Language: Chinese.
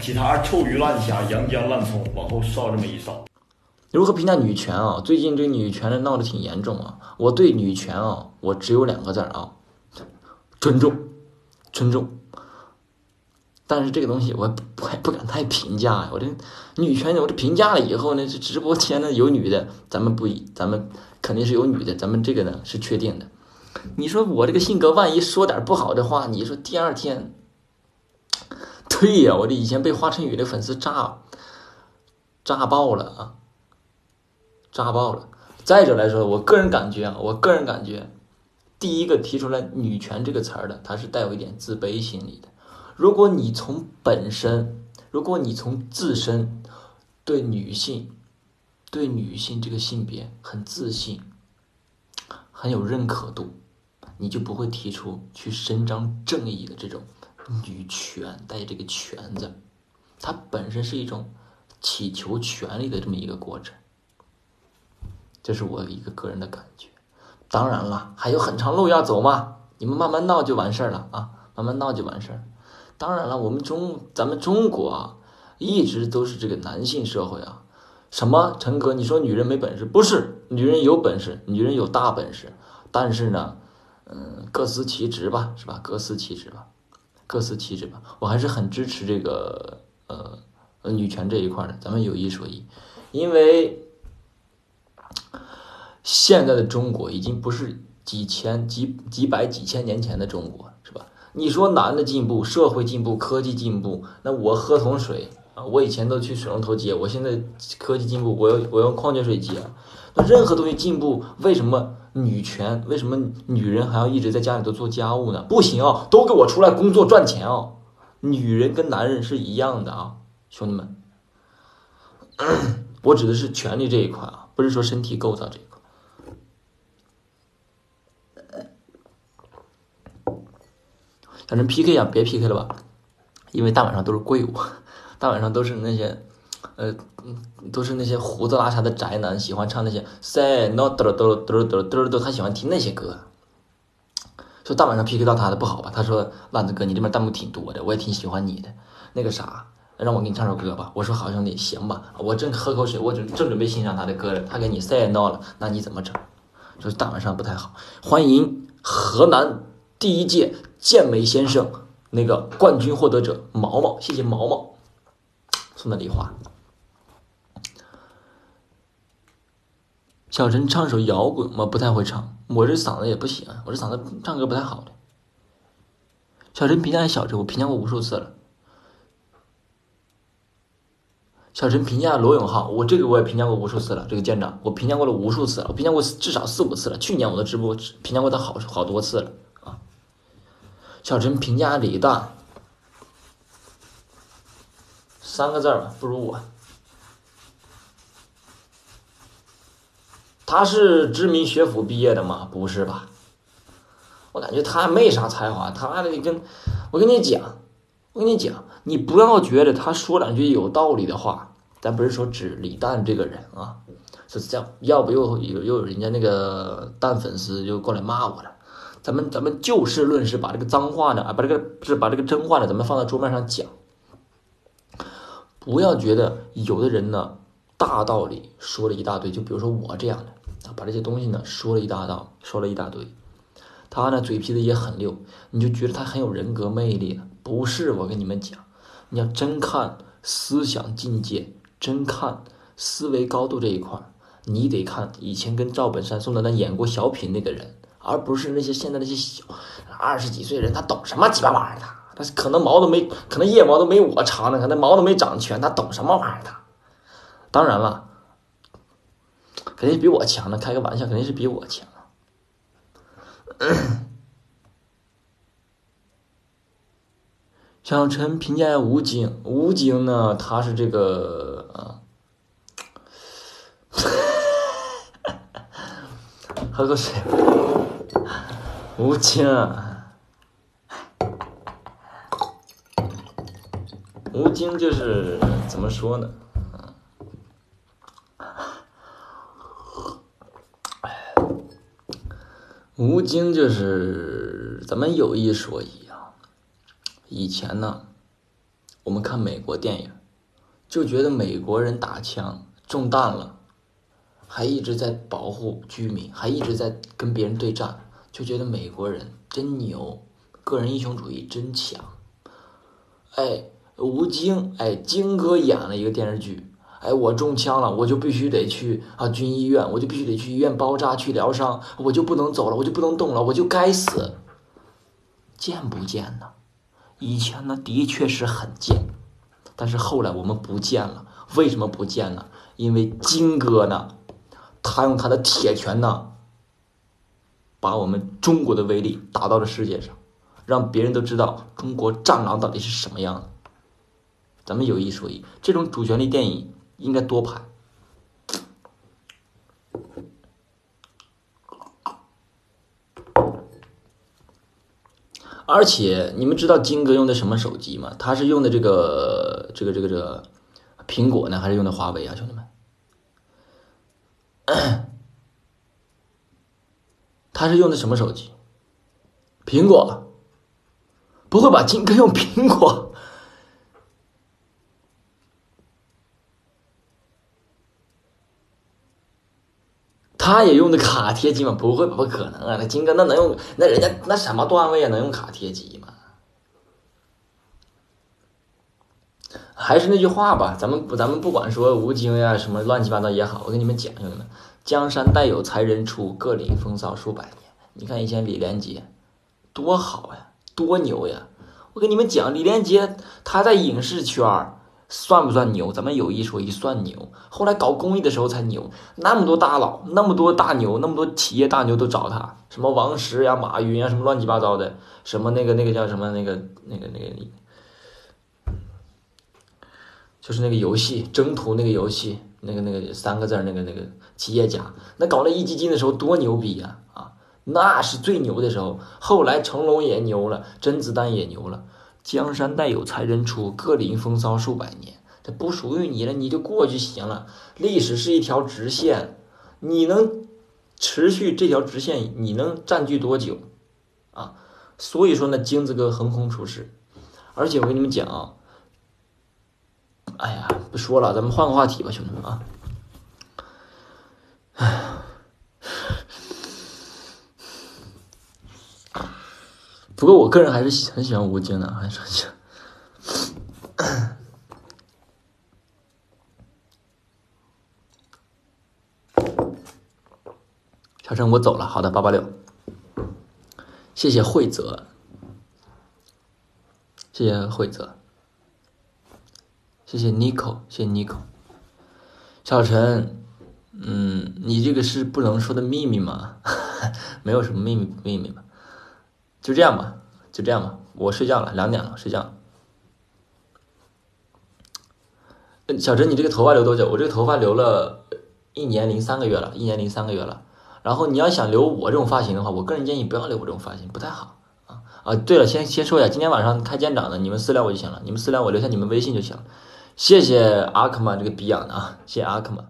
其他臭鱼烂虾、洋姜烂葱往后烧这么一烧。如何评价女权啊？最近对女权的闹得挺严重啊！我对女权啊，我只有两个字啊，尊重，尊重。但是这个东西我不还不敢太评价呀。我这女权，我这评价了以后呢，这直播间呢有女的，咱们不一，咱们肯定是有女的，咱们这个呢是确定的。你说我这个性格，万一说点不好的话，你说第二天，对呀，我这以前被华晨宇的粉丝炸，炸爆了啊，炸爆了。再者来说，我个人感觉啊，我个人感觉，第一个提出来“女权”这个词儿的，他是带有一点自卑心理的。如果你从本身，如果你从自身对女性、对女性这个性别很自信、很有认可度，你就不会提出去伸张正义的这种女权带这个“权”字，它本身是一种祈求权利的这么一个过程。这是我一个个人的感觉。当然了，还有很长路要走嘛，你们慢慢闹就完事儿了啊，慢慢闹就完事儿。当然了，我们中咱们中国啊，一直都是这个男性社会啊。什么陈哥，你说女人没本事？不是，女人有本事，女人有大本事。但是呢，嗯，各司其职吧，是吧？各司其职吧，各司其职吧。我还是很支持这个呃女权这一块的。咱们有一说一，因为现在的中国已经不是几千、几几百、几千年前的中国，是吧？你说男的进步，社会进步，科技进步，那我喝桶水啊，我以前都去水龙头接，我现在科技进步，我要我用矿泉水接。那任何东西进步，为什么女权？为什么女人还要一直在家里头做家务呢？不行啊，都给我出来工作赚钱啊！女人跟男人是一样的啊，兄弟们，我指的是权利这一块啊，不是说身体构造这一块。反正 PK 呀，别 PK 了吧，因为大晚上都是贵物，大晚上都是那些，呃，都是那些胡子拉碴的宅男，喜欢唱那些 Say No 嘚嘚嘚嘚嘚嘚，他喜欢听那些歌。说大晚上 PK 到他的不好吧？他说万子哥，你这边弹幕挺多的，我也挺喜欢你的。那个啥，让我给你唱首歌吧。我说好兄弟，行吧。我正喝口水，我正正准备欣赏他的歌了，他给你 Say No 了，那你怎么整？说大晚上不太好。欢迎河南第一届。健美先生那个冠军获得者毛毛，谢谢毛毛送的礼花。小陈唱首摇滚，我不太会唱，我这嗓子也不行，我这嗓子唱歌不太好的。小陈评价小陈，我评价过无数次了。小陈评价罗永浩，我这个我也评价过无数次了。这个舰长，我评价过了无数次了，我评价过至少四五次了。去年我的直播评价过他好好多次了啊。小陈评价李诞三个字吧，不如我。他是知名学府毕业的吗？不是吧？我感觉他没啥才华。他的跟，我跟你讲，我跟你讲，你不要觉得他说两句有道理的话，咱不是说指李诞这个人啊，是这样，要不又又又人家那个蛋粉丝就过来骂我了。咱们咱们就事论事，把这个脏话呢啊，把这个是把这个真话呢，咱们放在桌面上讲。不要觉得有的人呢大道理说了一大堆，就比如说我这样的啊，把这些东西呢说了一大道，说了一大堆。他呢嘴皮子也很溜，你就觉得他很有人格魅力。不是，我跟你们讲，你要真看思想境界，真看思维高度这一块你得看以前跟赵本山、宋丹丹演过小品那个人。而不是那些现在那些小二十几岁人，他懂什么鸡巴玩意儿？他他可能毛都没，可能腋毛都没我长呢，可能毛都没长全，他懂什么玩意儿？他当然了，肯定比我强呢。开个玩笑，肯定是比我强。小陈评价吴京，吴京呢，他是这个啊，喝口水。吴京，吴就是怎么说呢？吴京就是咱们有一说一啊，以前呢，我们看美国电影，就觉得美国人打枪中弹了，还一直在保护居民，还一直在跟别人对战，就觉得美国人真牛，个人英雄主义真强。哎，吴京，哎，京哥演了一个电视剧，哎，我中枪了，我就必须得去啊军医院，我就必须得去医院包扎去疗伤，我就不能走了，我就不能动了，我就该死。贱不贱呢？以前呢，的确是很贱，但是后来我们不见了。为什么不见呢？因为金哥呢，他用他的铁拳呢，把我们中国的威力打到了世界上，让别人都知道中国战狼到底是什么样的。咱们有一说一，这种主旋律电影应该多拍。而且你们知道金哥用的什么手机吗？他是用的这个这个这个这个苹果呢，还是用的华为啊，兄弟们？他是用的什么手机？苹果？不会吧？金哥用苹果？他也用的卡贴机吗？不会，不可能啊！那金哥那能用？那人家那什么段位啊？能用卡贴机吗？还是那句话吧，咱们不，咱们不管说吴京呀什么乱七八糟也好，我跟你们讲，兄弟们，江山代有才人出，各领风骚数百年。你看以前李连杰多好呀，多牛呀！我跟你们讲，李连杰他在影视圈儿。算不算牛？咱们有一说一，算牛。后来搞公益的时候才牛，那么多大佬，那么多大牛，那么多企业大牛都找他，什么王石呀、马云呀，什么乱七八糟的，什么那个那个叫什么那个那个那个，就是那个游戏征途那个游戏，那个那个三个字那个那个企业家，那搞那一基金的时候多牛逼呀啊，那是最牛的时候。后来成龙也牛了，甄子丹也牛了。江山代有才人出，各领风骚数百年。这不属于你了，你就过去行了。历史是一条直线，你能持续这条直线，你能占据多久啊？所以说呢，金子哥横空出世。而且我跟你们讲啊，哎呀，不说了，咱们换个话题吧，兄弟们啊。不过我个人还是很喜欢吴京的，还是很喜欢。小陈，我走了，好的，八八六。谢谢惠泽，谢谢惠泽，谢谢 Nico，谢谢 Nico。小陈，嗯，你这个是不能说的秘密吗？没有什么秘密秘密吧。就这样吧，就这样吧，我睡觉了，两点了，睡觉。小陈，你这个头发留多久？我这个头发留了一年零三个月了，一年零三个月了。然后你要想留我这种发型的话，我个人建议不要留我这种发型，不太好啊啊！对了，先先说一下，今天晚上开监长的，你们私聊我就行了，你们私聊我留下你们微信就行了。谢谢阿克曼这个逼养的啊，谢谢阿克曼。